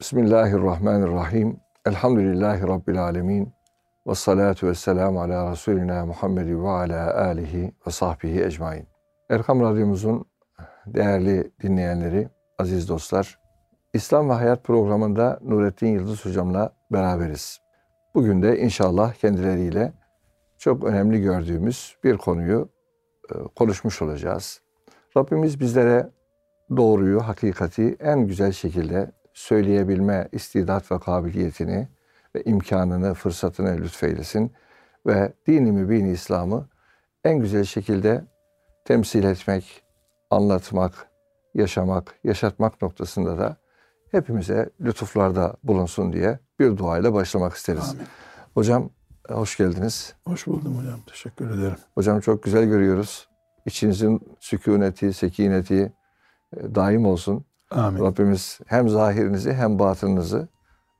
Bismillahirrahmanirrahim. Elhamdülillahi Rabbil alemin. Ve salatu ve selamu ala Resulina Muhammed ve ala alihi ve sahbihi ecmain. Erkam Radyomuzun değerli dinleyenleri, aziz dostlar, İslam ve Hayat programında Nurettin Yıldız hocamla beraberiz. Bugün de inşallah kendileriyle çok önemli gördüğümüz bir konuyu e, konuşmuş olacağız. Rabbimiz bizlere doğruyu, hakikati en güzel şekilde söyleyebilme istidat ve kabiliyetini ve imkanını, fırsatını lütfeylesin ve dini mübin İslam'ı en güzel şekilde temsil etmek, anlatmak, yaşamak, yaşatmak noktasında da hepimize lütuflarda bulunsun diye bir duayla başlamak isteriz. Amin. Hocam hoş geldiniz. Hoş buldum hocam. Teşekkür ederim. Hocam çok güzel görüyoruz. İçinizin sükuneti, sekineti e, daim olsun. Amin. Rabbimiz hem zahirinizi hem batınınızı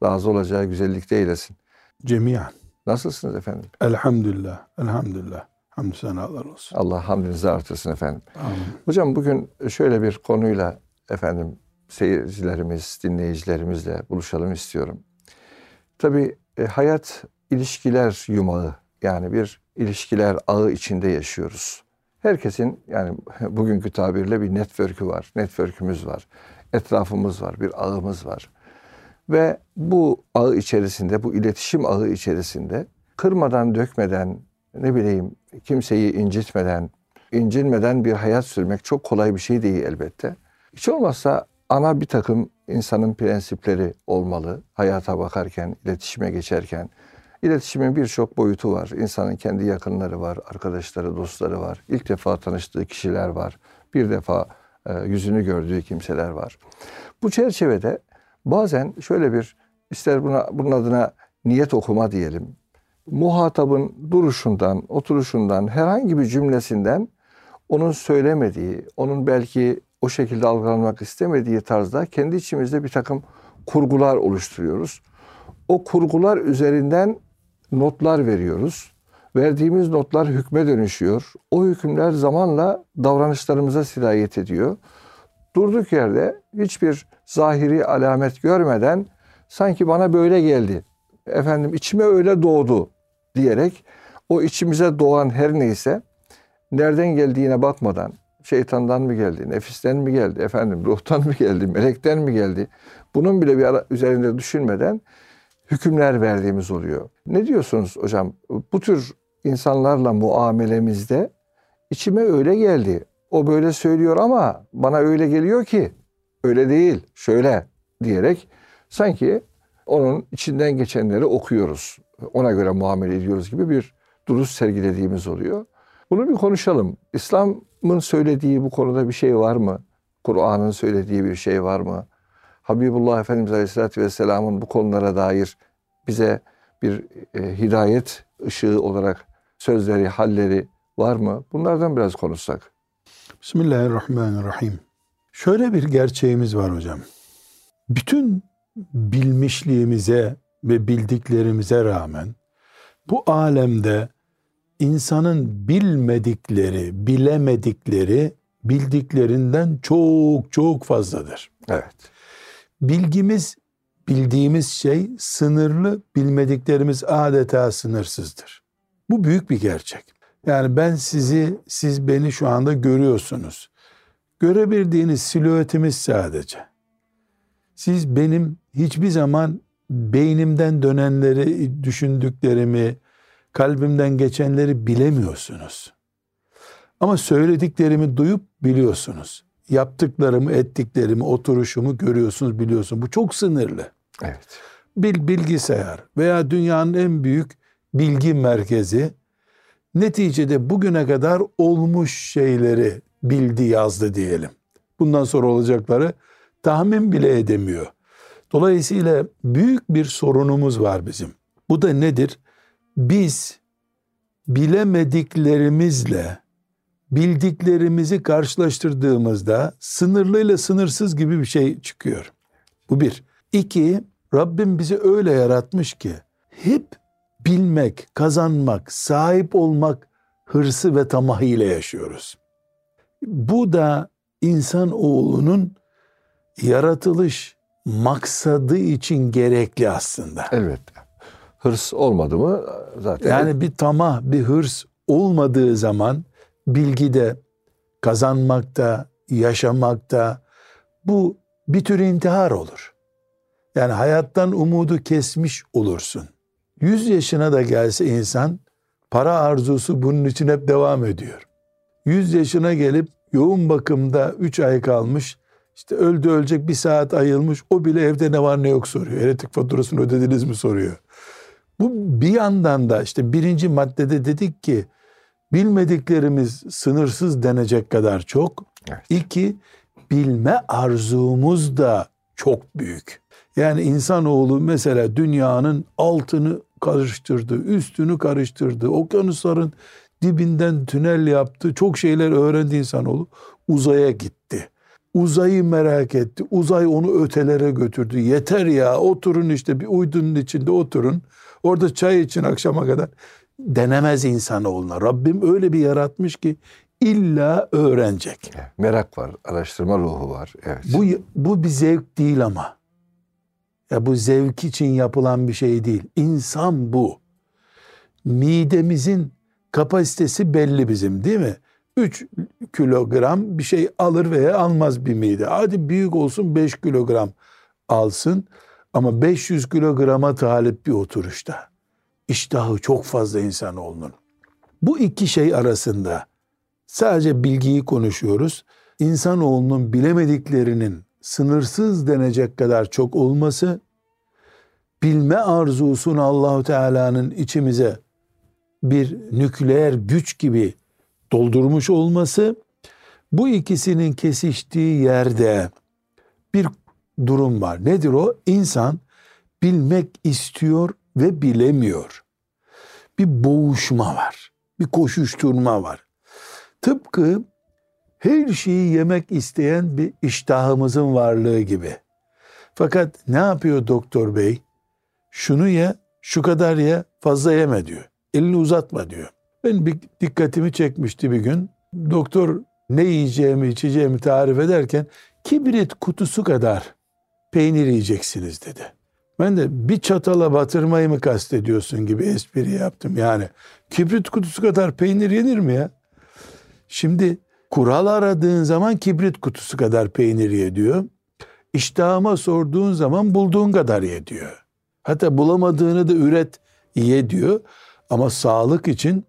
razı olacağı güzellikte eylesin. Cemiyen. Nasılsınız efendim? Elhamdülillah. Elhamdülillah. Hamdü senalar olsun. Allah hamdinizi artırsın efendim. Amin. Hocam bugün şöyle bir konuyla efendim seyircilerimiz, dinleyicilerimizle buluşalım istiyorum. Tabii e, hayat ilişkiler yumağı yani bir ilişkiler ağı içinde yaşıyoruz. Herkesin yani bugünkü tabirle bir network'ü var, network'ümüz var, etrafımız var, bir ağımız var. Ve bu ağ içerisinde, bu iletişim ağı içerisinde kırmadan, dökmeden, ne bileyim kimseyi incitmeden, incinmeden bir hayat sürmek çok kolay bir şey değil elbette. Hiç olmazsa ana bir takım insanın prensipleri olmalı. Hayata bakarken, iletişime geçerken. İletişimin birçok boyutu var. İnsanın kendi yakınları var, arkadaşları, dostları var. İlk defa tanıştığı kişiler var. Bir defa e, yüzünü gördüğü kimseler var. Bu çerçevede bazen şöyle bir ister buna bunun adına niyet okuma diyelim. Muhatabın duruşundan, oturuşundan, herhangi bir cümlesinden onun söylemediği, onun belki o şekilde algılanmak istemediği tarzda kendi içimizde bir takım kurgular oluşturuyoruz. O kurgular üzerinden notlar veriyoruz. Verdiğimiz notlar hükme dönüşüyor. O hükümler zamanla davranışlarımıza sirayet ediyor. Durduk yerde hiçbir zahiri alamet görmeden sanki bana böyle geldi. Efendim içime öyle doğdu diyerek o içimize doğan her neyse nereden geldiğine bakmadan şeytandan mı geldi, nefisten mi geldi, efendim ruhtan mı geldi, melekten mi geldi? Bunun bile bir ara, üzerinde düşünmeden hükümler verdiğimiz oluyor. Ne diyorsunuz hocam? Bu tür insanlarla muamelemizde içime öyle geldi. O böyle söylüyor ama bana öyle geliyor ki öyle değil, şöyle diyerek sanki onun içinden geçenleri okuyoruz. Ona göre muamele ediyoruz gibi bir duruş sergilediğimiz oluyor. Bunu bir konuşalım. İslam'ın söylediği bu konuda bir şey var mı? Kur'an'ın söylediği bir şey var mı? Habibullah Efendimiz Aleyhisselatü Vesselam'ın bu konulara dair bize bir e, hidayet ışığı olarak sözleri, halleri var mı? Bunlardan biraz konuşsak. Bismillahirrahmanirrahim. Şöyle bir gerçeğimiz var hocam. Bütün bilmişliğimize ve bildiklerimize rağmen bu alemde insanın bilmedikleri, bilemedikleri bildiklerinden çok çok fazladır. Evet. Bilgimiz, bildiğimiz şey sınırlı, bilmediklerimiz adeta sınırsızdır. Bu büyük bir gerçek. Yani ben sizi, siz beni şu anda görüyorsunuz. Görebildiğiniz silüetimiz sadece. Siz benim hiçbir zaman beynimden dönenleri, düşündüklerimi, kalbimden geçenleri bilemiyorsunuz. Ama söylediklerimi duyup biliyorsunuz. Yaptıklarımı, ettiklerimi, oturuşumu görüyorsunuz, biliyorsunuz. Bu çok sınırlı. Evet. Bil bilgisayar veya dünyanın en büyük bilgi merkezi neticede bugüne kadar olmuş şeyleri bildi yazdı diyelim. Bundan sonra olacakları tahmin bile edemiyor. Dolayısıyla büyük bir sorunumuz var bizim. Bu da nedir? biz bilemediklerimizle bildiklerimizi karşılaştırdığımızda sınırlıyla sınırsız gibi bir şey çıkıyor. Bu bir. İki, Rabbim bizi öyle yaratmış ki hep bilmek, kazanmak, sahip olmak hırsı ve tamahıyla yaşıyoruz. Bu da insan oğlunun yaratılış maksadı için gerekli aslında. Elbette. Hırs olmadı mı zaten. Yani bir tamah, bir hırs olmadığı zaman bilgide, kazanmakta, yaşamakta bu bir tür intihar olur. Yani hayattan umudu kesmiş olursun. 100 yaşına da gelse insan para arzusu bunun için hep devam ediyor. 100 yaşına gelip yoğun bakımda 3 ay kalmış, işte öldü ölecek bir saat ayılmış, o bile evde ne var ne yok soruyor. Elektrik faturasını ödediniz mi soruyor. Bu bir yandan da işte birinci maddede dedik ki bilmediklerimiz sınırsız denecek kadar çok. Evet. İki, bilme arzumuz da çok büyük. Yani insanoğlu mesela dünyanın altını karıştırdı, üstünü karıştırdı, okyanusların dibinden tünel yaptı, çok şeyler öğrendi insanoğlu. Uzaya gitti. Uzayı merak etti. Uzay onu ötelere götürdü. Yeter ya oturun işte bir uydunun içinde oturun. Orada çay için akşama kadar denemez insanoğluna. Rabbim öyle bir yaratmış ki illa öğrenecek. Merak var, araştırma ruhu var. Evet. Bu bu bir zevk değil ama. Ya bu zevk için yapılan bir şey değil. İnsan bu. Midemizin kapasitesi belli bizim değil mi? 3 kilogram bir şey alır veya almaz bir mide. Hadi büyük olsun 5 kilogram alsın ama 500 kilograma talip bir oturuşta. İştahı çok fazla insanoğlunun. Bu iki şey arasında sadece bilgiyi konuşuyoruz. İnsanoğlunun bilemediklerinin sınırsız denecek kadar çok olması, bilme arzusunu Allahu Teala'nın içimize bir nükleer güç gibi doldurmuş olması, bu ikisinin kesiştiği yerde bir durum var. Nedir o? İnsan bilmek istiyor ve bilemiyor. Bir boğuşma var. Bir koşuşturma var. Tıpkı her şeyi yemek isteyen bir iştahımızın varlığı gibi. Fakat ne yapıyor doktor bey? Şunu ye, şu kadar ye, fazla yeme diyor. Elini uzatma diyor. Ben bir dikkatimi çekmişti bir gün. Doktor ne yiyeceğimi, içeceğimi tarif ederken kibrit kutusu kadar peynir yiyeceksiniz dedi. Ben de bir çatala batırmayı mı kastediyorsun gibi espri yaptım. Yani kibrit kutusu kadar peynir yenir mi ya? Şimdi kural aradığın zaman kibrit kutusu kadar peynir ye diyor. İştahıma sorduğun zaman bulduğun kadar ye diyor. Hatta bulamadığını da üret ye diyor. Ama sağlık için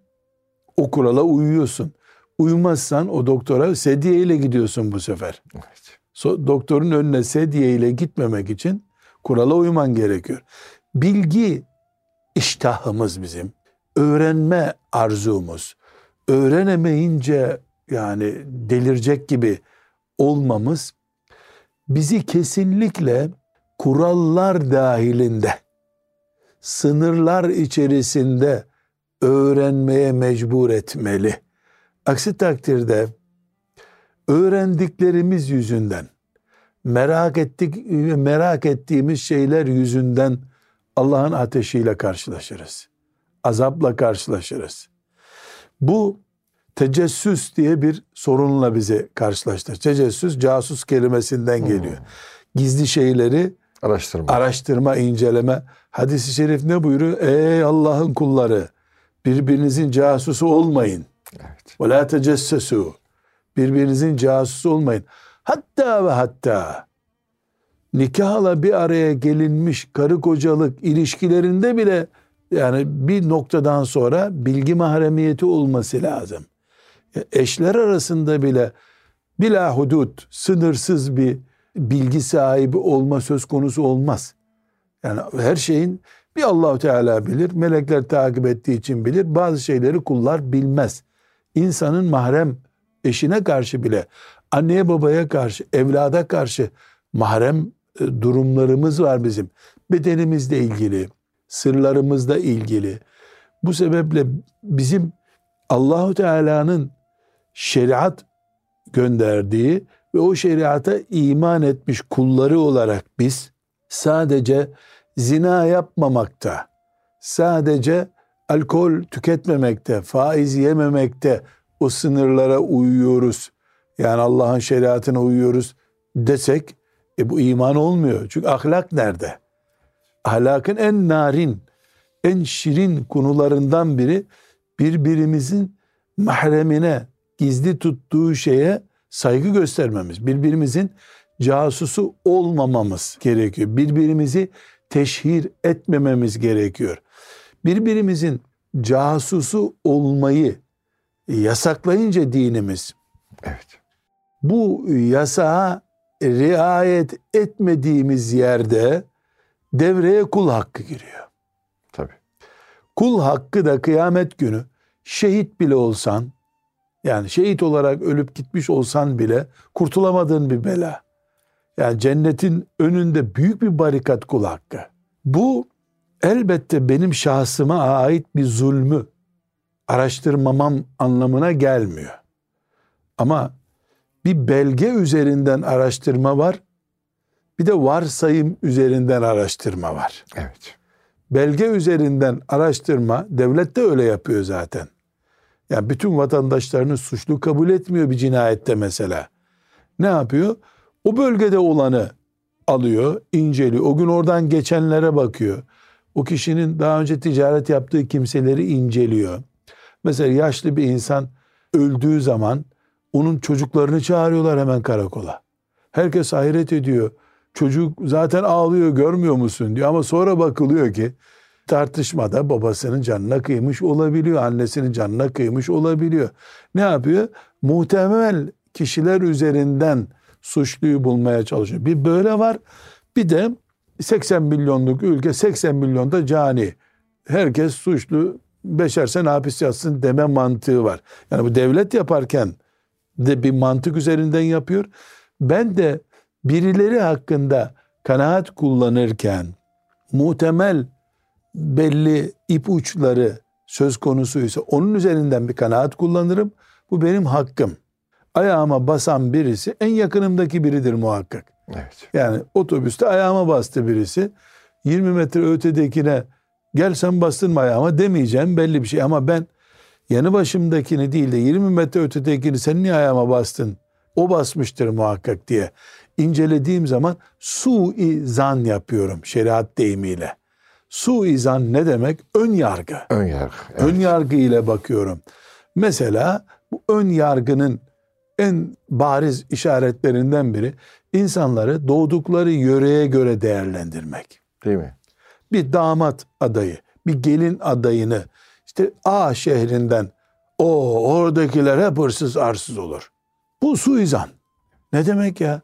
o kurala uyuyorsun. Uymazsan o doktora sedye ile gidiyorsun bu sefer. Evet. So, doktorun önüne sedye ile gitmemek için kurala uyman gerekiyor. Bilgi iştahımız bizim. Öğrenme arzumuz. Öğrenemeyince yani delirecek gibi olmamız bizi kesinlikle kurallar dahilinde sınırlar içerisinde öğrenmeye mecbur etmeli. Aksi takdirde öğrendiklerimiz yüzünden merak ettik merak ettiğimiz şeyler yüzünden Allah'ın ateşiyle karşılaşırız. Azapla karşılaşırız. Bu tecessüs diye bir sorunla bizi karşılaştır. Tecessüs casus kelimesinden geliyor. Gizli şeyleri Araştırma. araştırma, inceleme. Hadis-i şerif ne buyuruyor? Ey Allah'ın kulları birbirinizin casusu olmayın. evet. Ve la tecessesu. Birbirinizin casusu olmayın. Hatta ve hatta nikahla bir araya gelinmiş karı kocalık ilişkilerinde bile yani bir noktadan sonra bilgi mahremiyeti olması lazım. E, Eşler arasında bile bila hudut, sınırsız bir bilgi sahibi olma söz konusu olmaz. Yani her şeyin bir Allahu Teala bilir, melekler takip ettiği için bilir. Bazı şeyleri kullar bilmez. İnsanın mahrem eşine karşı bile, anneye babaya karşı, evlada karşı mahrem e, durumlarımız var bizim. Bedenimizle ilgili, sırlarımızla ilgili. Bu sebeple bizim Allahu Teala'nın şeriat gönderdiği ve o şeriata iman etmiş kulları olarak biz sadece zina yapmamakta, sadece alkol tüketmemekte, faiz yememekte o sınırlara uyuyoruz. Yani Allah'ın şeriatına uyuyoruz desek E bu iman olmuyor. Çünkü ahlak nerede? Ahlakın en narin, en şirin konularından biri birbirimizin mahremine, gizli tuttuğu şeye saygı göstermemiz. Birbirimizin casusu olmamamız gerekiyor. Birbirimizi teşhir etmememiz gerekiyor. Birbirimizin casusu olmayı yasaklayınca dinimiz Evet. Bu yasağa riayet etmediğimiz yerde devreye kul hakkı giriyor. Tabii. Kul hakkı da kıyamet günü şehit bile olsan yani şehit olarak ölüp gitmiş olsan bile kurtulamadığın bir bela. Yani cennetin önünde büyük bir barikat kul hakkı. Bu elbette benim şahsıma ait bir zulmü araştırmamam anlamına gelmiyor. Ama bir belge üzerinden araştırma var. Bir de varsayım üzerinden araştırma var. Evet. Belge üzerinden araştırma devlet de öyle yapıyor zaten. Yani bütün vatandaşlarını suçlu kabul etmiyor bir cinayette mesela. Ne yapıyor? O bölgede olanı alıyor, inceliyor. O gün oradan geçenlere bakıyor. O kişinin daha önce ticaret yaptığı kimseleri inceliyor. Mesela yaşlı bir insan öldüğü zaman onun çocuklarını çağırıyorlar hemen karakola. Herkes hayret ediyor. Çocuk zaten ağlıyor görmüyor musun diyor ama sonra bakılıyor ki tartışmada babasının canına kıymış olabiliyor, annesinin canına kıymış olabiliyor. Ne yapıyor? Muhtemel kişiler üzerinden suçluyu bulmaya çalışıyor. Bir böyle var. Bir de 80 milyonluk ülke 80 milyonda cani. Herkes suçlu beşer sene hapis yatsın deme mantığı var. Yani bu devlet yaparken de bir mantık üzerinden yapıyor. Ben de birileri hakkında kanaat kullanırken muhtemel belli ipuçları söz konusuysa onun üzerinden bir kanaat kullanırım. Bu benim hakkım. Ayağıma basan birisi en yakınımdaki biridir muhakkak. Evet. Yani otobüste ayağıma bastı birisi. 20 metre ötedekine gel sen bastın mı ayağıma demeyeceğim belli bir şey. Ama ben yanı başımdakini değil de 20 metre ötedekini sen niye ayağıma bastın? O basmıştır muhakkak diye incelediğim zaman su-i zan yapıyorum şeriat deyimiyle. Su-i zan ne demek? Ön yargı. Ön yargı. Evet. Ön yargı ile bakıyorum. Mesela bu ön yargının en bariz işaretlerinden biri insanları doğdukları yöreye göre değerlendirmek. Değil mi? Bir damat adayı, bir gelin adayını işte A şehrinden o oradakiler hep hırsız arsız olur. Bu suizan. Ne demek ya?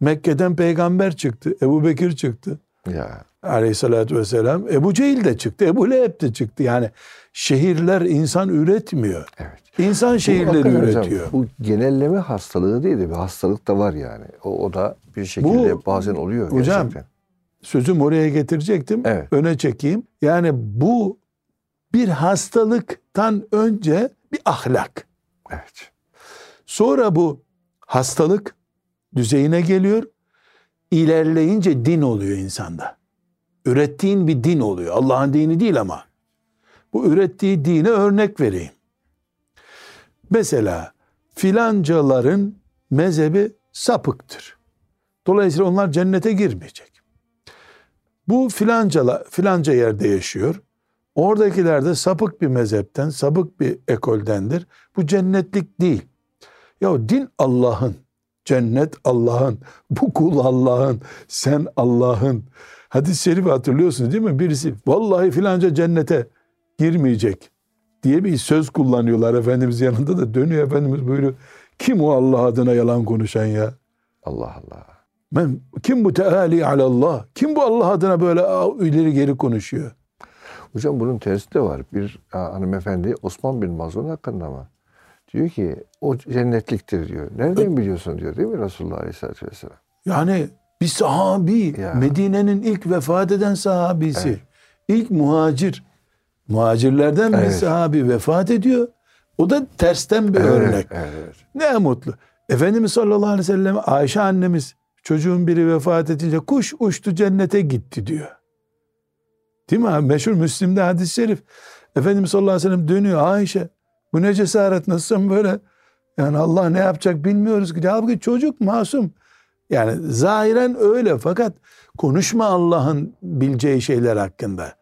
Mekke'den peygamber çıktı. Ebu Bekir çıktı. Ya. Aleyhissalatü vesselam. Ebu Cehil de çıktı. Ebu Leheb de çıktı. Yani şehirler insan üretmiyor. Evet. İnsan Bu şehirleri hocam, üretiyor. bu genelleme hastalığı değil de bir hastalık da var yani. O, o da bir şekilde Bu- bazen oluyor hocam, gerçekten. Sözüm oraya getirecektim. Evet. Öne çekeyim. Yani bu bir hastalıktan önce bir ahlak. Evet. Sonra bu hastalık düzeyine geliyor. İlerleyince din oluyor insanda. Ürettiğin bir din oluyor. Allah'ın dini değil ama. Bu ürettiği dine örnek vereyim. Mesela filancaların mezhebi sapıktır. Dolayısıyla onlar cennete girmeyecek. Bu filancala, filanca yerde yaşıyor. Oradakiler de sapık bir mezhepten, sapık bir ekoldendir. Bu cennetlik değil. Ya din Allah'ın, cennet Allah'ın, bu kul Allah'ın, sen Allah'ın. Hadis-i şerifi hatırlıyorsunuz değil mi? Birisi vallahi filanca cennete girmeyecek diye bir söz kullanıyorlar Efendimiz yanında da dönüyor Efendimiz buyuruyor. Kim o Allah adına yalan konuşan ya? Allah Allah. Ben, kim bu teali alallah? Kim bu Allah adına böyle ileri geri konuşuyor? Hocam bunun tersi de var. Bir ha, hanımefendi Osman bin Mazun hakkında mı? Diyor ki o cennetliktir diyor. Nereden biliyorsun diyor değil mi Resulullah Aleyhisselatü Vesselam? Yani bir sahabi, Ya. Medine'nin ilk vefat eden sahabisi, Evet. ilk muhacir, muhacirlerden bir Evet. sahabi vefat ediyor. O da tersten bir örnek. Evet, evet. Ne mutlu. Efendimiz sallallahu aleyhi ve sellem Ayşe annemiz çocuğun biri vefat edince kuş uçtu cennete gitti diyor. Değil mi? Meşhur Müslim'de hadis-i şerif. Efendimiz sallallahu aleyhi ve sellem dönüyor Ayşe. Bu ne cesaret nasılsın böyle? Yani Allah ne yapacak bilmiyoruz ki. Halbuki çocuk masum. Yani zahiren öyle fakat konuşma Allah'ın bileceği şeyler hakkında.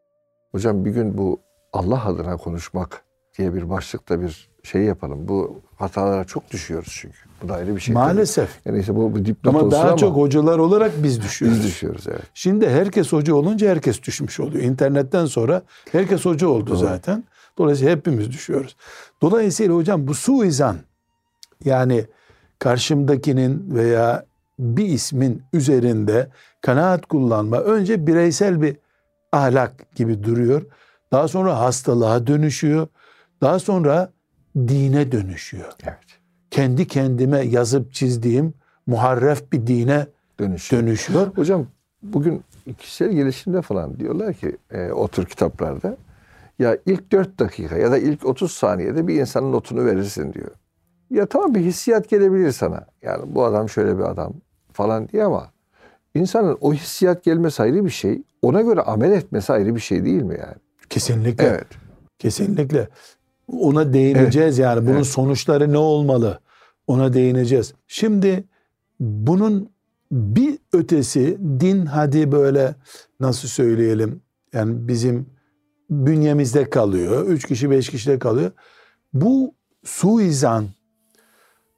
Hocam bir gün bu Allah adına konuşmak diye bir başlıkta bir şey yapalım. Bu hatalara çok düşüyoruz çünkü. Bu da ayrı bir şey. tabii. Maalesef. Yani işte bu bir dipnot Ama daha ama çok hocalar olarak biz düşüyoruz. biz düşüyoruz evet. Şimdi herkes hoca olunca herkes düşmüş oluyor. İnternetten sonra herkes hoca oldu Doğru. zaten. Dolayısıyla hepimiz düşüyoruz. Dolayısıyla hocam bu suizan yani karşımdakinin veya bir ismin üzerinde kanaat kullanma önce bireysel bir ahlak gibi duruyor. Daha sonra hastalığa dönüşüyor. Daha sonra dine dönüşüyor. Evet. Kendi kendime yazıp çizdiğim muharref bir dine Dönüşüyor. dönüşüyor. Hocam bugün kişisel gelişimde falan diyorlar ki e, o tür kitaplarda ya ilk 4 dakika ya da ilk 30 saniyede bir insanın notunu verirsin diyor. Ya tamam bir hissiyat gelebilir sana. Yani bu adam şöyle bir adam falan diye ama insanın o hissiyat gelmesi ayrı bir şey. Ona göre amel etmesi ayrı bir şey değil mi yani? Kesinlikle. Evet. Kesinlikle. Ona değineceğiz yani. Bunun Evet. sonuçları ne olmalı? Ona değineceğiz. Şimdi bunun bir ötesi din hadi böyle nasıl söyleyelim? Yani bizim bünyemizde kalıyor. Üç kişi beş kişide kalıyor. Bu suizan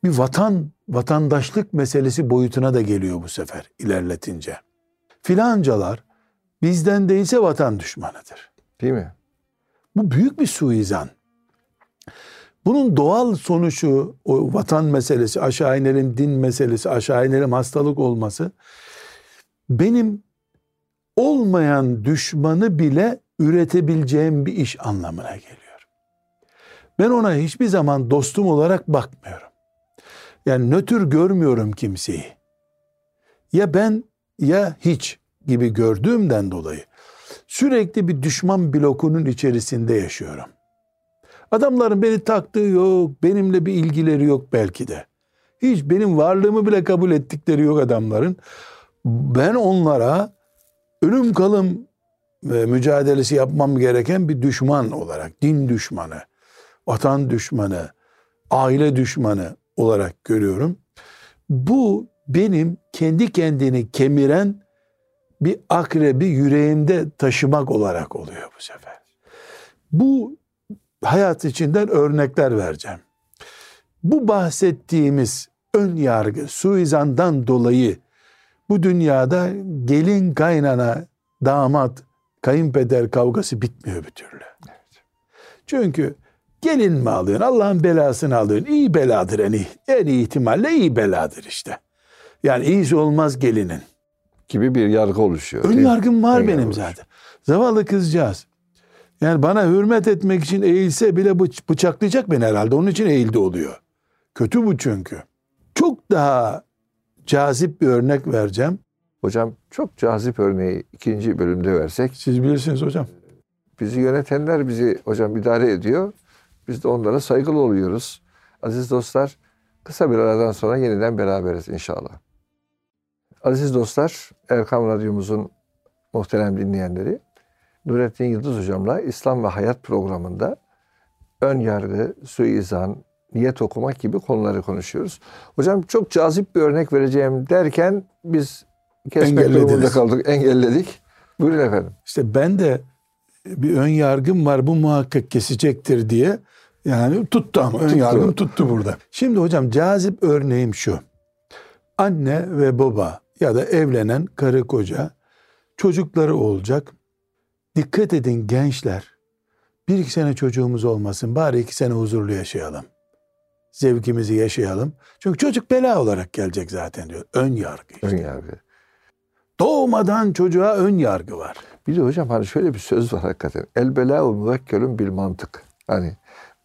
bir vatan vatandaşlık meselesi boyutuna da geliyor bu sefer ilerletince. Filancalar bizden değilse vatan düşmanıdır. Değil mi? Bu büyük bir suizan. Bunun doğal sonucu o vatan meselesi, aşağı inelim din meselesi, aşağı inelim hastalık olması benim olmayan düşmanı bile üretebileceğim bir iş anlamına geliyor. Ben ona hiçbir zaman dostum olarak bakmıyorum. Yani nötr görmüyorum kimseyi. Ya ben ya hiç gibi gördüğümden dolayı sürekli bir düşman blokunun içerisinde yaşıyorum. Adamların beni taktığı yok, benimle bir ilgileri yok belki de. Hiç benim varlığımı bile kabul ettikleri yok adamların. Ben onlara ölüm kalım e, mücadelesi yapmam gereken bir düşman olarak, din düşmanı, vatan düşmanı, aile düşmanı olarak görüyorum. Bu benim kendi kendini kemiren bir akrebi yüreğimde taşımak olarak oluyor bu sefer. Bu hayat içinden örnekler vereceğim. Bu bahsettiğimiz ön yargı, suizandan dolayı bu dünyada gelin kaynana, damat, kayınpeder kavgası bitmiyor bir türlü. Çünkü gelin mi alıyorsun, Allah'ın belasını alıyorsun. İyi beladır en iyi, en iyi ihtimalle iyi beladır işte. Yani iyisi olmaz gelinin. Gibi bir yargı oluşuyor. Ön yargım var Ön benim yargı zaten. Zavallı kızcağız. Yani bana hürmet etmek için eğilse bile bıç- bıçaklayacak beni herhalde. Onun için eğildi oluyor. Kötü bu çünkü. Çok daha cazip bir örnek vereceğim. Hocam çok cazip örneği ikinci bölümde versek. Siz bilirsiniz hocam. Bizi yönetenler bizi hocam idare ediyor. Biz de onlara saygılı oluyoruz. Aziz dostlar kısa bir aradan sonra yeniden beraberiz inşallah. Aziz dostlar Erkam Radyomuzun muhterem dinleyenleri Nurettin Yıldız hocamla İslam ve Hayat programında ön yargı, suizan, niyet okumak gibi konuları konuşuyoruz. Hocam çok cazip bir örnek vereceğim derken biz kesmek durumunda kaldık, engelledik. Buyurun efendim. İşte ben de bir ön yargım var bu muhakkak kesecektir diye yani tuttu ama ön yargım tuttu burada. Şimdi hocam cazip örneğim şu. Anne ve baba ya da evlenen karı koca çocukları olacak. Dikkat edin gençler. Bir iki sene çocuğumuz olmasın bari iki sene huzurlu yaşayalım. Zevkimizi yaşayalım. Çünkü çocuk bela olarak gelecek zaten diyor. Ön yargı. işte. Ön yargı. Doğmadan çocuğa ön yargı var. Bir de hocam hani şöyle bir söz var hakikaten. El belâ'u müvekkelun bil mantık. Hani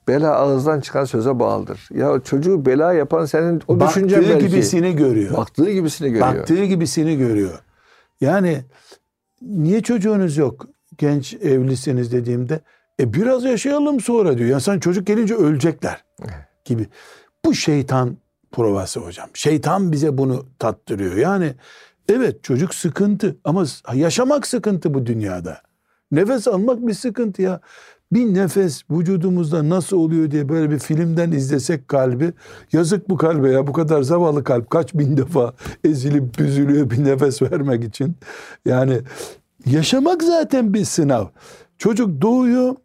bela ağızdan çıkan söze bağlıdır. Ya çocuğu bela yapan senin o düşüncen Baktığı belki. gibisini görüyor. Baktığı gibisini görüyor. Baktığı gibisini görüyor. Yani niye çocuğunuz yok? Genç evlisiniz dediğimde e biraz yaşayalım sonra diyor. Ya sen çocuk gelince ölecekler gibi. Bu şeytan provası hocam. Şeytan bize bunu tattırıyor. Yani evet çocuk sıkıntı ama yaşamak sıkıntı bu dünyada. Nefes almak bir sıkıntı ya. bir nefes vücudumuzda nasıl oluyor diye böyle bir filmden izlesek kalbi yazık bu kalbe ya bu kadar zavallı kalp kaç bin defa ezilip büzülüyor bir nefes vermek için. Yani yaşamak zaten bir sınav. Çocuk doğuyor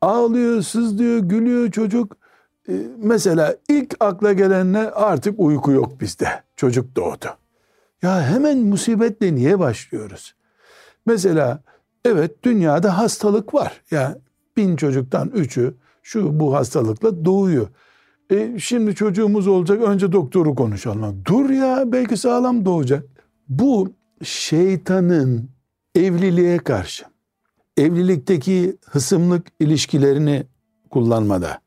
ağlıyor sızlıyor gülüyor çocuk. Ee, mesela ilk akla gelen ne artık uyku yok bizde çocuk doğdu. Ya hemen musibetle niye başlıyoruz? Mesela evet dünyada hastalık var. Ya bin çocuktan üçü şu bu hastalıkla doğuyor. E, şimdi çocuğumuz olacak önce doktoru konuşalım. Dur ya belki sağlam doğacak. Bu şeytanın evliliğe karşı, evlilikteki hısımlık ilişkilerini kullanmada,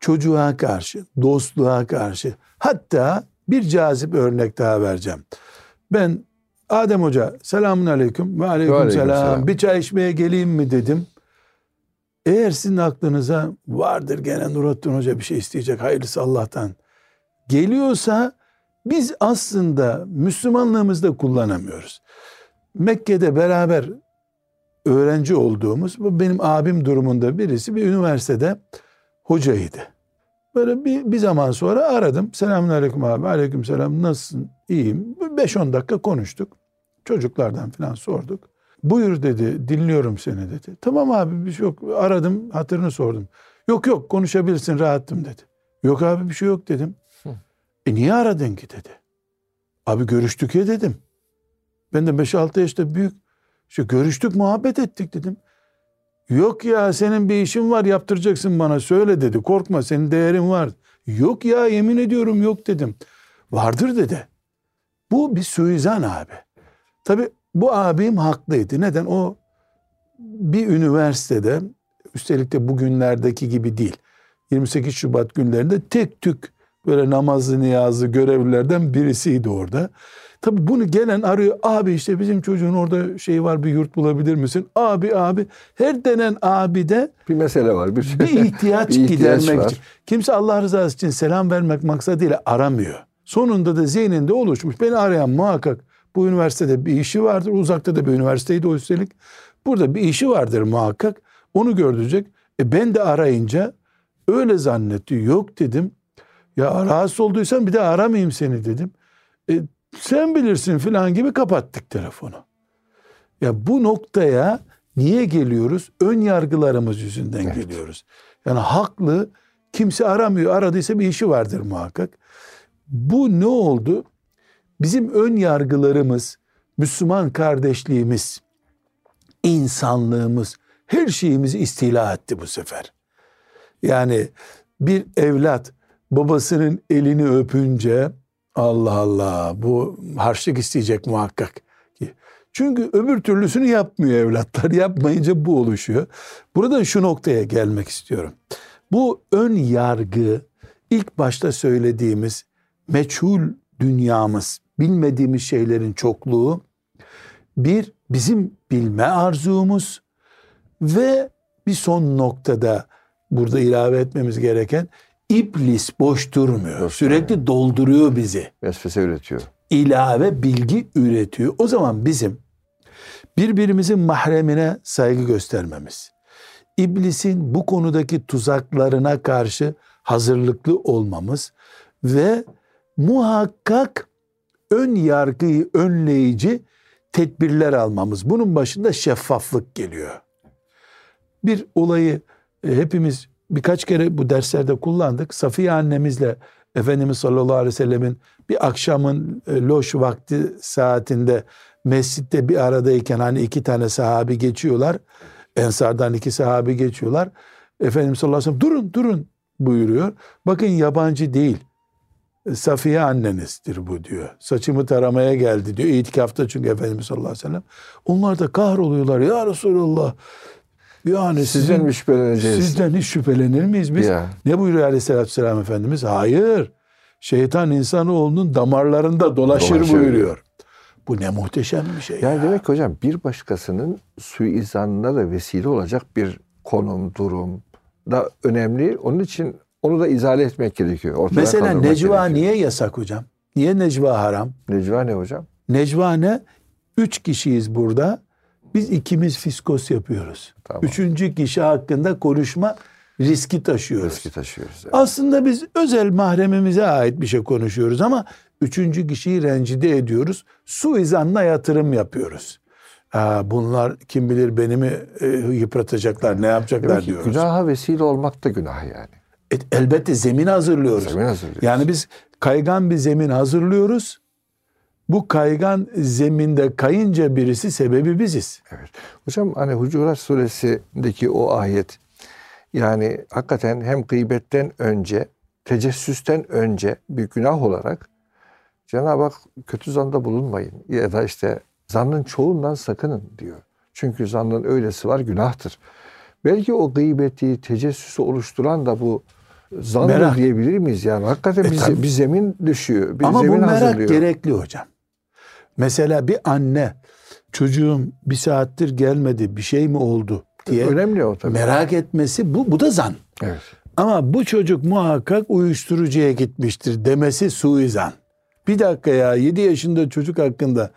çocuğa karşı, dostluğa karşı, hatta bir cazip örnek daha vereceğim. Ben Adem Hoca selamun aleyküm ve aleyküm, aleyküm selam. selam. Bir çay içmeye geleyim mi dedim. Eğer sizin aklınıza vardır gene Nurattin Hoca bir şey isteyecek hayırlısı Allah'tan geliyorsa biz aslında Müslümanlığımızda kullanamıyoruz. Mekke'de beraber öğrenci olduğumuz bu benim abim durumunda birisi bir üniversitede hocaydı. Böyle bir, bir zaman sonra aradım. Selamun aleyküm abi. Aleyküm selam. Nasılsın? İyiyim. 5-10 dakika konuştuk. Çocuklardan falan sorduk. Buyur dedi. Dinliyorum seni dedi. Tamam abi bir şey yok. Aradım hatırını sordum. Yok yok konuşabilirsin rahattım dedi. Yok abi bir şey yok dedim. E niye aradın ki dedi. Abi görüştük ya dedim. Ben de 5-6 yaşta büyük. İşte görüştük muhabbet ettik dedim. Yok ya senin bir işin var yaptıracaksın bana söyle dedi. Korkma senin değerin var. Yok ya yemin ediyorum yok dedim. Vardır dedi. Bu bir suizan abi. Tabi bu abim haklıydı. Neden? O bir üniversitede üstelik de bugünlerdeki gibi değil. 28 Şubat günlerinde tek tük böyle namazlı niyazlı görevlilerden birisiydi orada. Tabi bunu gelen arıyor. Abi işte bizim çocuğun orada şey var bir yurt bulabilir misin? Abi abi. Her denen abi de Bir mesele var. Bir, bir ihtiyaç, bir ihtiyaç gidermek var. için. Kimse Allah rızası için selam vermek maksadıyla aramıyor. Sonunda da zihninde oluşmuş. Beni arayan muhakkak bu üniversitede bir işi vardır. Uzakta da bir üniversiteydi o üstelik. Burada bir işi vardır muhakkak. Onu gördürecek. E ben de arayınca öyle zannetti. Yok dedim. Ya rahatsız olduysan bir de aramayayım seni dedim. E, sen bilirsin filan gibi kapattık telefonu. Ya bu noktaya niye geliyoruz? Ön yargılarımız yüzünden Evet. geliyoruz. Yani haklı kimse aramıyor. Aradıysa bir işi vardır muhakkak. Bu ne oldu? Bizim ön yargılarımız, Müslüman kardeşliğimiz, insanlığımız, her şeyimizi istila etti bu sefer. Yani bir evlat babasının elini öpünce Allah Allah bu harçlık isteyecek muhakkak. Çünkü öbür türlüsünü yapmıyor evlatlar. Yapmayınca bu oluşuyor. Buradan şu noktaya gelmek istiyorum. Bu ön yargı ilk başta söylediğimiz meçhul dünyamız, bilmediğimiz şeylerin çokluğu bir bizim bilme arzumuz ve bir son noktada burada ilave etmemiz gereken iblis boş durmuyor. Boş Sürekli dolduruyor bizi Vesvese üretiyor. ilave bilgi üretiyor. O zaman bizim birbirimizin mahremine saygı göstermemiz, iblisin bu konudaki tuzaklarına karşı hazırlıklı olmamız ve muhakkak ön yargıyı önleyici tedbirler almamız. Bunun başında şeffaflık geliyor. Bir olayı e, hepimiz birkaç kere bu derslerde kullandık. Safiye annemizle Efendimiz sallallahu aleyhi ve sellemin bir akşamın e, loş vakti saatinde mescitte bir aradayken hani iki tane sahabi geçiyorlar. Ensardan iki sahabi geçiyorlar. Efendimiz sallallahu aleyhi ve sellem durun durun buyuruyor. Bakın yabancı değil. Safiye annenizdir bu diyor. Saçımı taramaya geldi diyor. İtikafta çünkü Efendimiz sallallahu aleyhi ve sellem. Onlar da kahroluyorlar. Ya Resulallah. Yani Sizden mi şüpheleneceğiz? sizden hiç şüphelenir miyiz biz? Ya. Ne buyuruyor aleyhissalatü vesselam Efendimiz? Hayır. Şeytan insanoğlunun damarlarında dolaşır, Dolaşır. buyuruyor. Bu ne muhteşem bir şey. Yani ya. demek ki hocam bir başkasının suizanına da vesile olacak bir konum, durum da önemli. Onun için onu da izale etmek gerekiyor. Ortadan Mesela necva gerekiyor. niye yasak hocam? Niye necva haram? Necva ne hocam? Necva ne? Üç kişiyiz burada. Biz ikimiz fiskos yapıyoruz. Tamam. Üçüncü kişi hakkında konuşma riski taşıyoruz. Riski taşıyoruz. evet. Aslında biz özel mahremimize ait bir şey konuşuyoruz ama üçüncü kişiyi rencide ediyoruz. Suizanla yatırım yapıyoruz. Aa, bunlar kim bilir beni mi e, yıpratacaklar, ne yapacaklar Demek diyoruz. günaha vesile olmak da günah yani. E, elbette zemin hazırlıyoruz. Zemin hazırlıyoruz. Yani biz kaygan bir zemin hazırlıyoruz. Bu kaygan zeminde kayınca birisi sebebi biziz. Evet. Hocam hani Hucurat suresindeki o ayet yani hakikaten hem gıybetten önce, tecessüsten önce bir günah olarak Cenab-ı Hak kötü zanda bulunmayın ya da işte zannın çoğundan sakının diyor. Çünkü zannın öylesi var günahtır. Belki o gıybeti, tecessüsü oluşturan da bu zandır Merak. diyebilir miyiz? Yani hakikaten E, bir, tabii. bir zemin düşüyor, bir Ama bu zemin merak hazırlıyor. gerekli hocam. Mesela bir anne çocuğum bir saattir gelmedi bir şey mi oldu diye Önemli o tabii. merak etmesi bu, bu da zan. Evet. Ama bu çocuk muhakkak uyuşturucuya gitmiştir demesi suizan. Bir dakika ya 7 yaşında çocuk hakkında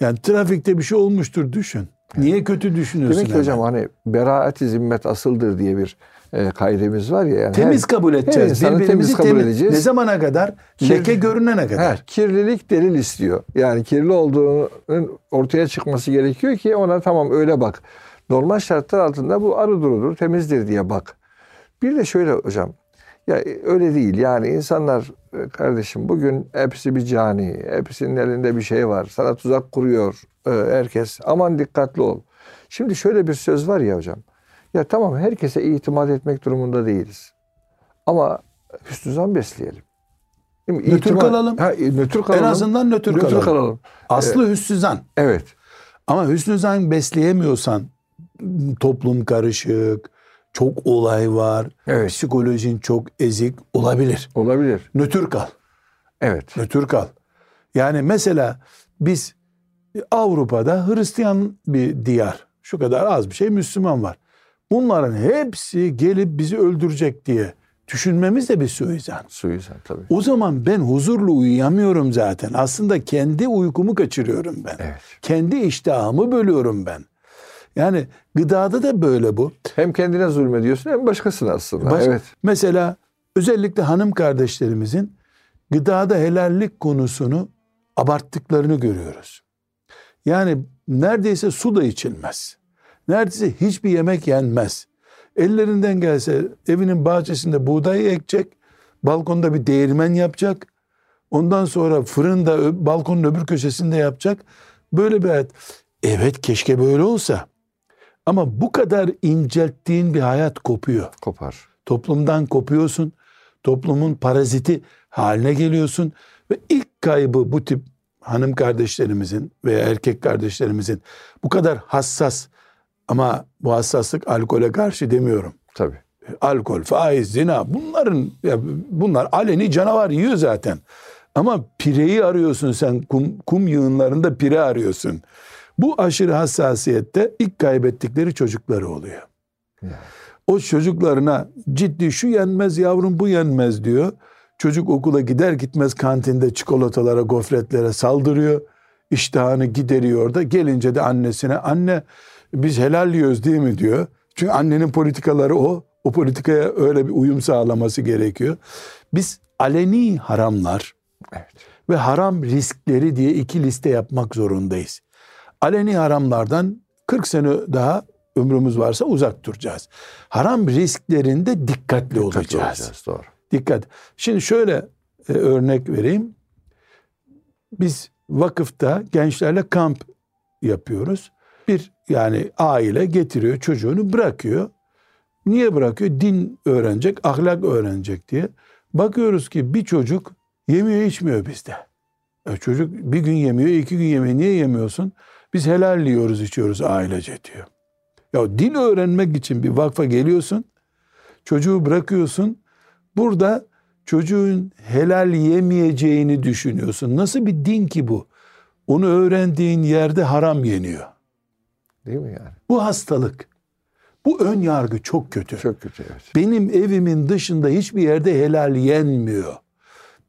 yani trafikte bir şey olmuştur düşün. Niye kötü düşünüyorsun? Demek ki hemen? hocam hani beraat-i zimmet asıldır diye bir e, kaidemiz var ya. Yani temiz her- kabul her edeceğiz. insanı Birbirimizi temiz kabul temiz- edeceğiz. Ne zamana kadar? Kir- Leke görünene kadar. Ha, kirlilik delil istiyor. Yani kirli olduğunun ortaya çıkması gerekiyor ki ona tamam öyle bak. Normal şartlar altında bu arı durudur, temizdir diye bak. Bir de şöyle hocam. Ya e, öyle değil. Yani insanlar e, kardeşim bugün hepsi bir cani. Hepsinin elinde bir şey var. Sana tuzak kuruyor e, herkes. Aman dikkatli ol. Şimdi şöyle bir söz var ya hocam. Ya tamam herkese itimat etmek durumunda değiliz. Ama hüsnü zan besleyelim. Değil mi? Nötr İtimat- kalalım. Ha, e, nötr kalalım. En azından nötr, Nötr kalalım. kalalım. Aslı hüsnü zan. Evet. Ama hüsnü zan besleyemiyorsan toplum karışık, çok olay var, Evet. psikolojin çok ezik olabilir. Olabilir. Nötr kal, Evet. nötr kal. Yani mesela biz Avrupa'da Hristiyan bir diyar, şu kadar az bir şey Müslüman var. Bunların hepsi gelip bizi öldürecek diye düşünmemiz de bir suizan. Suizan tabii. O zaman ben huzurlu uyuyamıyorum zaten. Aslında kendi uykumu kaçırıyorum ben. Evet. Kendi iştahımı bölüyorum ben. Yani gıdada da böyle bu. Hem kendine zulmediyorsun hem başkasına aslında. Baş- Evet. Mesela özellikle hanım kardeşlerimizin gıdada helallik konusunu abarttıklarını görüyoruz. Yani neredeyse su da içilmez. Neredeyse hiçbir yemek yenmez. Ellerinden gelse evinin bahçesinde buğday ekecek, balkonda bir değirmen yapacak. Ondan sonra fırında balkonun öbür köşesinde yapacak. Böyle bir hayat. Evet keşke böyle olsa. Ama bu kadar incelttiğin bir hayat kopuyor. Kopar. Toplumdan kopuyorsun. Toplumun paraziti haline geliyorsun. Ve ilk kaybı bu tip hanım kardeşlerimizin veya erkek kardeşlerimizin bu kadar hassas ama bu hassaslık alkole karşı demiyorum. Tabii. Alkol, faiz, zina bunların ya bunlar aleni canavar yiyor zaten. Ama pireyi arıyorsun sen kum, kum yığınlarında pire arıyorsun. Bu aşırı hassasiyette ilk kaybettikleri çocukları oluyor. O çocuklarına ciddi şu yenmez yavrum bu yenmez diyor. Çocuk okula gider gitmez kantinde çikolatalara, gofretlere saldırıyor. İştahını gideriyor da gelince de annesine anne biz helal yiyoruz değil mi diyor. Çünkü annenin politikaları o. O politikaya öyle bir uyum sağlaması gerekiyor. Biz aleni haramlar Evet. ve haram riskleri diye iki liste yapmak zorundayız. Aleni haramlardan 40 sene daha ömrümüz varsa uzak duracağız. Haram risklerinde dikkatli olacağız. Dikkatli olacağız. Doğru. Dikkat. Şimdi şöyle e, örnek vereyim. Biz vakıfta gençlerle kamp yapıyoruz. Yani aile getiriyor çocuğunu bırakıyor. Niye bırakıyor? Din öğrenecek, ahlak öğrenecek diye. Bakıyoruz ki bir çocuk yemiyor içmiyor bizde. E çocuk bir gün yemiyor, iki gün yemiyor. Niye yemiyorsun? Biz helal yiyoruz, içiyoruz ailece diyor. Ya din öğrenmek için bir vakfa geliyorsun. Çocuğu bırakıyorsun. Burada çocuğun helal yemeyeceğini düşünüyorsun. Nasıl bir din ki bu? Onu öğrendiğin yerde haram yeniyor. Değil mi yani? Bu hastalık. Bu ön yargı çok kötü. Çok kötü evet. Benim evimin dışında hiçbir yerde helal yenmiyor.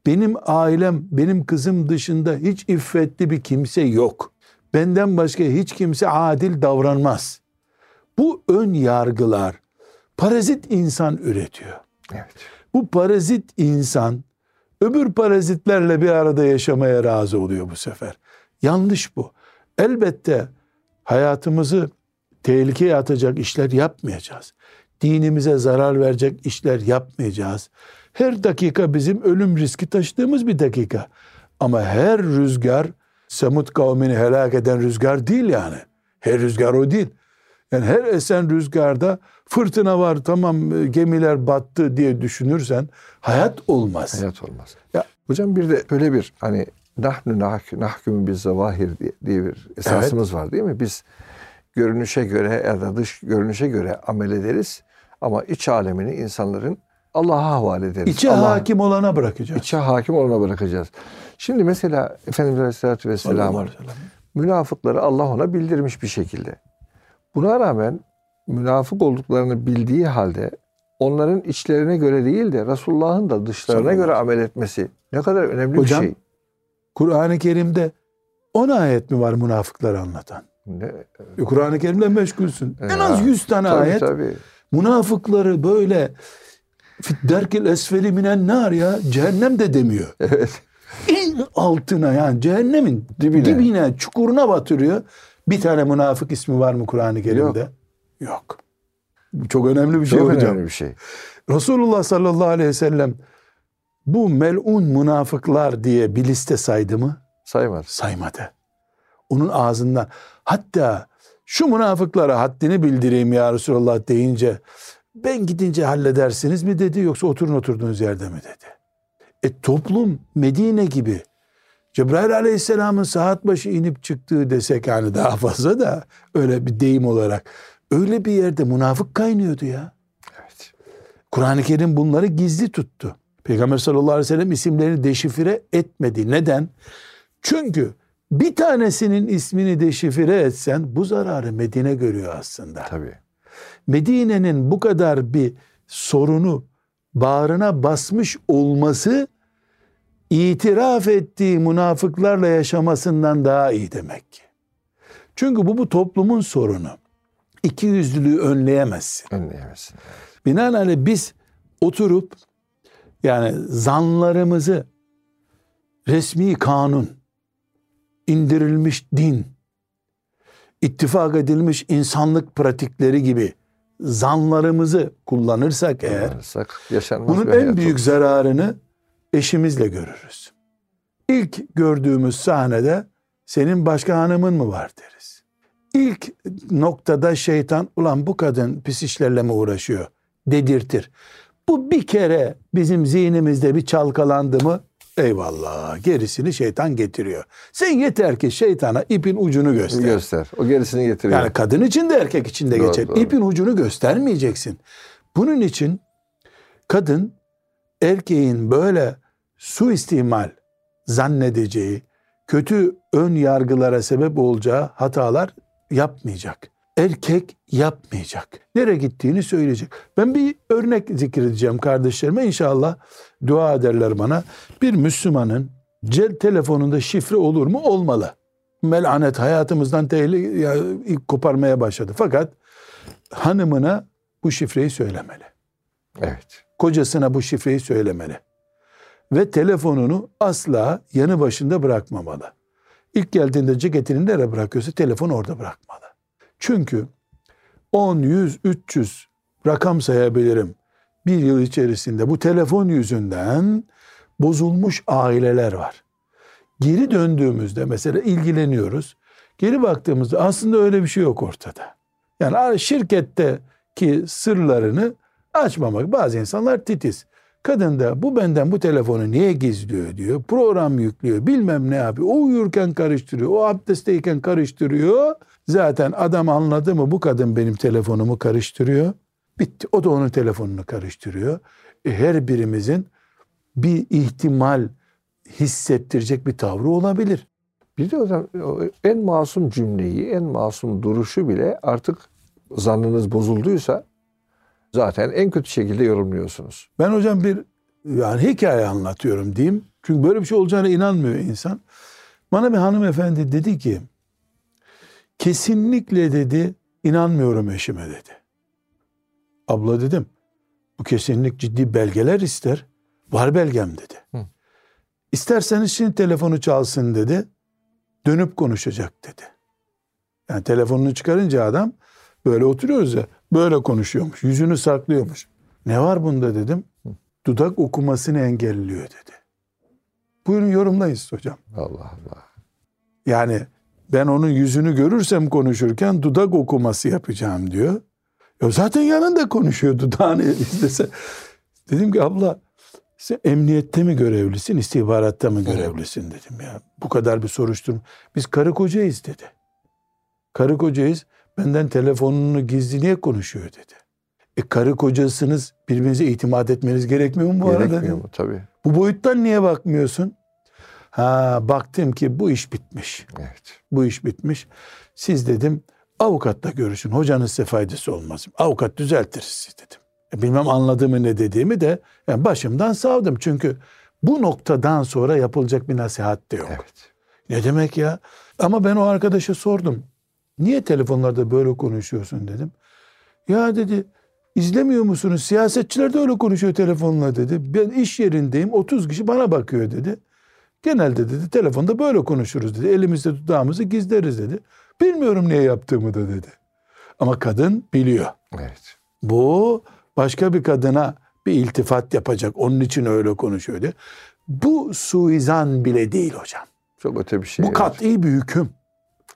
Benim ailem, benim kızım dışında hiç iffetli bir kimse yok. benden başka hiç kimse adil davranmaz. Bu ön yargılar parazit insan üretiyor. Evet. Bu parazit insan öbür parazitlerle bir arada yaşamaya razı oluyor bu sefer. Yanlış bu. Elbette hayatımızı tehlikeye atacak işler yapmayacağız. Dinimize zarar verecek işler yapmayacağız. Her dakika bizim ölüm riski taşıdığımız bir dakika. Ama her rüzgar Semut kavmini helak eden rüzgar değil yani. Her rüzgar o değil. Yani her esen rüzgarda fırtına var tamam e, gemiler battı diye düşünürsen hayat olmaz. Hayat olmaz. Ya hocam bir de böyle bir hani nahnu nah, nahkümü biz zavahir diye, diye bir esasımız var değil mi? Biz görünüşe göre ya da dış görünüşe göre amel ederiz ama iç alemini insanların Allah'a havale ederiz. İçe Allah, hakim olana bırakacağız. içe hakim olana bırakacağız. Şimdi mesela Efendimiz Aleyhisselatü Vesselam münafıkları Allah ona bildirmiş bir şekilde. Buna rağmen münafık olduklarını bildiği halde onların içlerine göre değil de Resulullah'ın da dışlarına Sallallahu göre amel etmesi ne kadar önemli Hocam, bir şey. Kur'an-ı Kerim'de 10 ayet mi var münafıkları anlatan? Ne, E, Kur'an-ı Kerim'le meşgulsün. En Ya, az 100 tane tabii ayet tabii. münafıkları böyle fit derkil esfeli minen nar ya cehennem de demiyor. Evet. En altına yani cehennemin Dibine. dibine, çukuruna batırıyor. Bir tane münafık ismi var mı Kur'an-ı Kerim'de? Yok. Bu çok önemli bir şey Çok hocam. önemli bir şey. Resulullah sallallahu aleyhi ve sellem bu melun münafıklar diye bir liste saydı mı? Saymaz. Saymadı. Onun ağzından hatta şu münafıklara haddini bildireyim ya Resulallah deyince ben gidince halledersiniz mi dedi yoksa oturun oturduğunuz yerde mi dedi. E toplum Medine gibi Cebrail aleyhisselamın saat başı inip çıktığı desek yani daha fazla da öyle bir deyim olarak öyle bir yerde münafık kaynıyordu ya. Evet. Kur'an-ı Kerim bunları gizli tuttu. Peygamber sallallahu aleyhi ve sellem isimlerini deşifre etmedi. Neden? Çünkü bir tanesinin ismini deşifre etsen bu zararı Medine görüyor aslında. Tabii. Medine'nin bu kadar bir sorunu bağrına basmış olması itiraf ettiği münafıklarla yaşamasından daha iyi demek ki. Çünkü bu bu toplumun sorunu. İki yüzlülüğü önleyemezsin. Önleyemezsin. Binaenaleyh biz oturup yani zanlarımızı resmi kanun, indirilmiş din, ittifak edilmiş insanlık pratikleri gibi zanlarımızı kullanırsak eğer bunun en büyük olur. zararını eşimizle görürüz. İlk gördüğümüz sahnede senin başka hanımın mı var deriz. İlk noktada şeytan ulan bu kadın pis işlerle mi uğraşıyor dedirtir. Bu bir kere bizim zihnimizde bir çalkalandı mı eyvallah gerisini şeytan getiriyor. Sen yeter ki şeytana ipin ucunu göster. göster. O gerisini getiriyor. Yani kadın için de erkek için de Doğru, geçer. doğru. İpin ucunu göstermeyeceksin. Bunun için kadın erkeğin böyle suistimal zannedeceği, kötü ön yargılara sebep olacağı hatalar yapmayacak. Erkek yapmayacak. Nereye gittiğini söyleyecek. Ben bir örnek zikredeceğim kardeşlerime. İnşallah dua ederler bana. Bir Müslümanın cel telefonunda şifre olur mu? Olmalı. Melanet hayatımızdan tehlike ya, koparmaya başladı. Fakat hanımına bu şifreyi söylemeli. evet. Kocasına bu şifreyi söylemeli. Ve telefonunu asla yanı başında bırakmamalı. İlk geldiğinde ceketini nereye bırakıyorsa telefonu orada bırakmalı. Çünkü 10, 100, 300 rakam sayabilirim. Bir yıl içerisinde bu telefon yüzünden bozulmuş aileler var. Geri döndüğümüzde mesela ilgileniyoruz. Geri baktığımızda aslında öyle bir şey yok ortada. Yani şirketteki sırlarını açmamak. Bazı insanlar titiz. Kadın da bu benden bu telefonu niye gizliyor diyor. Program yüklüyor bilmem ne yapıyor. O uyurken karıştırıyor. O abdestteyken karıştırıyor. Zaten adam anladı mı bu kadın benim telefonumu karıştırıyor. Bitti. O da onun telefonunu karıştırıyor. E, her birimizin bir ihtimal hissettirecek bir tavrı olabilir. Bir de o en masum cümleyi, en masum duruşu bile artık zannınız bozulduysa zaten en kötü şekilde yorumluyorsunuz. Ben hocam bir yani hikaye anlatıyorum diyeyim. Çünkü böyle bir şey olacağına inanmıyor insan. Bana bir hanımefendi dedi ki Kesinlikle dedi inanmıyorum eşime dedi. Abla dedim bu kesinlik ciddi belgeler ister. Var belgem dedi. Hı. İsterseniz şimdi telefonu çalsın dedi. Dönüp konuşacak dedi. Yani telefonunu çıkarınca adam böyle oturuyoruz ya böyle konuşuyormuş. Yüzünü saklıyormuş. Ne var bunda dedim. Dudak okumasını engelliyor dedi. Buyurun yorumlayız hocam. Allah Allah. Yani ben onun yüzünü görürsem konuşurken dudak okuması yapacağım diyor. Ya zaten yanında konuşuyor dudağını izlese. Dedim ki abla sen emniyette mi görevlisin, istihbaratta mı görevlisin dedim ya. Bu kadar bir soruşturma. Biz karı kocayız dedi. Karı kocayız. Benden telefonunu gizli niye konuşuyor dedi. E karı kocasınız birbirinize itimat etmeniz gerekmiyor mu bu arada? Gerekmiyor dedim. mu? Tabii. Bu boyuttan niye bakmıyorsun? Ha baktım ki bu iş bitmiş. Evet. Bu iş bitmiş. Siz dedim avukatla görüşün. Hocanın size faydası olmaz. Avukat düzeltir sizi dedim. E, Bilmem anladığımı ne dediğimi de yani başımdan savdım. Çünkü bu noktadan sonra yapılacak bir nasihat de yok. Evet. Ne demek ya? Ama ben o arkadaşa sordum. Niye telefonlarda böyle konuşuyorsun dedim. Ya dedi izlemiyor musunuz? Siyasetçiler de öyle konuşuyor telefonla dedi. Ben iş yerindeyim 30 kişi bana bakıyor dedi. Genelde dedi telefonda böyle konuşuruz dedi. Elimizde dudağımızı gizleriz dedi. Bilmiyorum niye yaptığımı da dedi. Ama kadın biliyor. Evet. Bu başka bir kadına bir iltifat yapacak. Onun için öyle konuşuyor diye. Bu suizan bile değil hocam. Çok öte bir şey. Bu kat'i bir hüküm.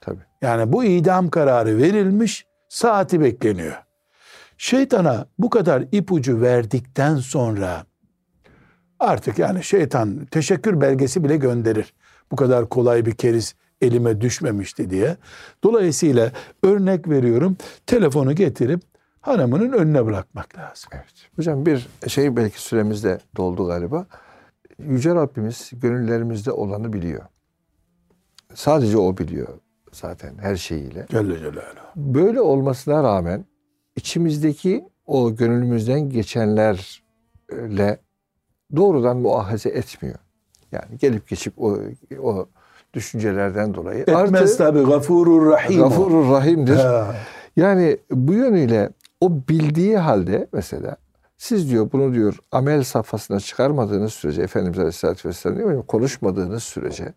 Tabii. Yani bu idam kararı verilmiş, saati bekleniyor. Şeytana bu kadar ipucu verdikten sonra artık yani şeytan teşekkür belgesi bile gönderir. Bu kadar kolay bir keriz elime düşmemişti diye. Dolayısıyla örnek veriyorum telefonu getirip hanımının önüne bırakmak lazım. Evet. Hocam bir şey belki süremiz de doldu galiba. Yüce Rabbimiz gönüllerimizde olanı biliyor. Sadece o biliyor zaten her şeyiyle. Celle Celaluhu. Böyle olmasına rağmen içimizdeki o gönlümüzden geçenlerle doğrudan muahaze etmiyor. Yani gelip geçip o, o düşüncelerden dolayı. Etmez tabi gafurur rahim. Gafurur Rahim'dir. Ha. Yani bu yönüyle o bildiği halde mesela siz diyor bunu diyor amel safhasına çıkarmadığınız sürece Efendimiz Aleyhisselatü Vesselam diyor konuşmadığınız sürece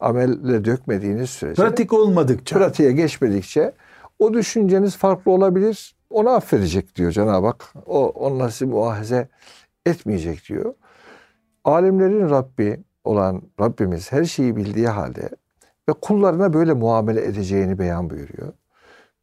amelle dökmediğiniz sürece Pratik olmadıkça. pratiğe geçmedikçe o düşünceniz farklı olabilir. Onu affedecek diyor Cenab-ı Hak. O onunla sizi muahaze etmeyecek diyor. Alemlerin Rabbi olan Rabbimiz her şeyi bildiği halde ve kullarına böyle muamele edeceğini beyan buyuruyor.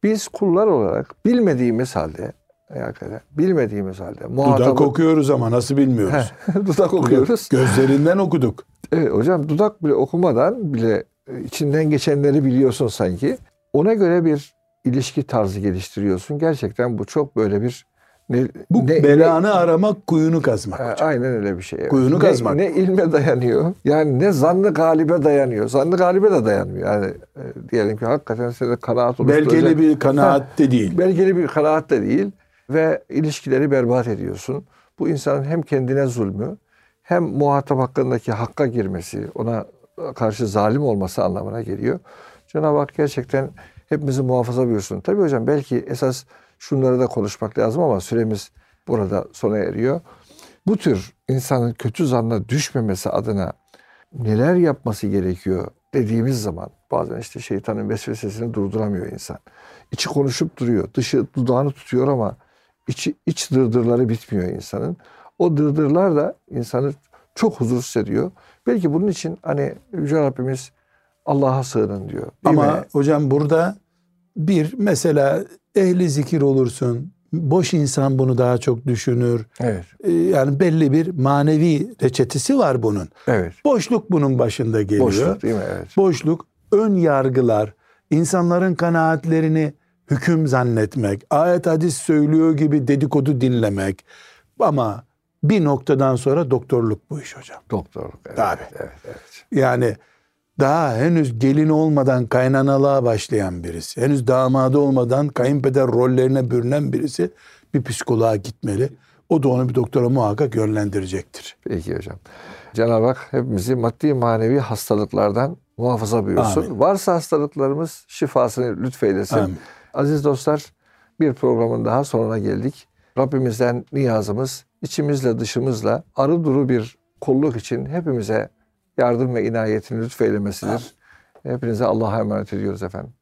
Biz kullar olarak bilmediğimiz halde hakikaten bilmediğimiz halde Dudak muhatabı okuyoruz ama nasıl bilmiyoruz. dudak okuyoruz. Gözlerinden okuduk. Evet hocam dudak bile okumadan bile e, içinden geçenleri biliyorsun sanki. Ona göre bir ilişki tarzı geliştiriyorsun. Gerçekten bu çok böyle bir ne, Bu ne- belanı aramak, kuyunu kazmak hocam. aynen öyle bir şey. evet. Kuyunu ne, kazmak. Ne ilme dayanıyor. Yani ne zannı galibe dayanıyor. Zannı galibe de dayanmıyor. Yani e, diyelim ki hakikaten size kanaat oluşturacak. Belgeli bir kanaat de değil. belgeli bir kanaat da değil ve ilişkileri berbat ediyorsun. Bu insanın hem kendine zulmü hem muhatap hakkındaki hakka girmesi, ona karşı zalim olması anlamına geliyor. Cenab-ı Hak gerçekten hepimizi muhafaza buyursun. Tabii hocam belki esas şunları da konuşmak lazım ama süremiz burada sona eriyor. Bu tür insanın kötü zanna düşmemesi adına neler yapması gerekiyor dediğimiz zaman bazen işte şeytanın vesvesesini durduramıyor insan. İçi konuşup duruyor. Dışı dudağını tutuyor ama içi, iç dırdırları bitmiyor insanın. O dırdırlar da insanı çok huzursuz ediyor. Belki bunun için hani Yüce Rabbimiz Allah'a sığının diyor. Ama mi? hocam burada bir mesela ehli zikir olursun. Boş insan bunu daha çok düşünür. Evet. Ee, Yani belli bir manevi reçetesi var bunun. Evet. Boşluk bunun başında geliyor. Boşluk değil mi? Evet. Boşluk, ön yargılar, insanların kanaatlerini hüküm zannetmek, ayet hadis söylüyor gibi dedikodu dinlemek. Ama bir noktadan sonra doktorluk bu iş hocam. Doktorluk. Evet. Tabii. Evet, evet. Yani daha henüz gelin olmadan kaynanalığa başlayan birisi, henüz damadı olmadan kayınpeder rollerine bürünen birisi bir psikoloğa gitmeli. O da onu bir doktora muhakkak yönlendirecektir. Peki hocam. Cenab-ı Hak hepimizi maddi manevi hastalıklardan muhafaza buyursun. Amin. Varsa hastalıklarımız şifasını lütfeylesin. Amin. Aziz dostlar bir programın daha sonuna geldik. Rabbimizden niyazımız içimizle dışımızla arı duru bir kulluk için hepimize yardım ve inayetini lütfeylemesidir. Hepinize Allah'a emanet ediyoruz efendim.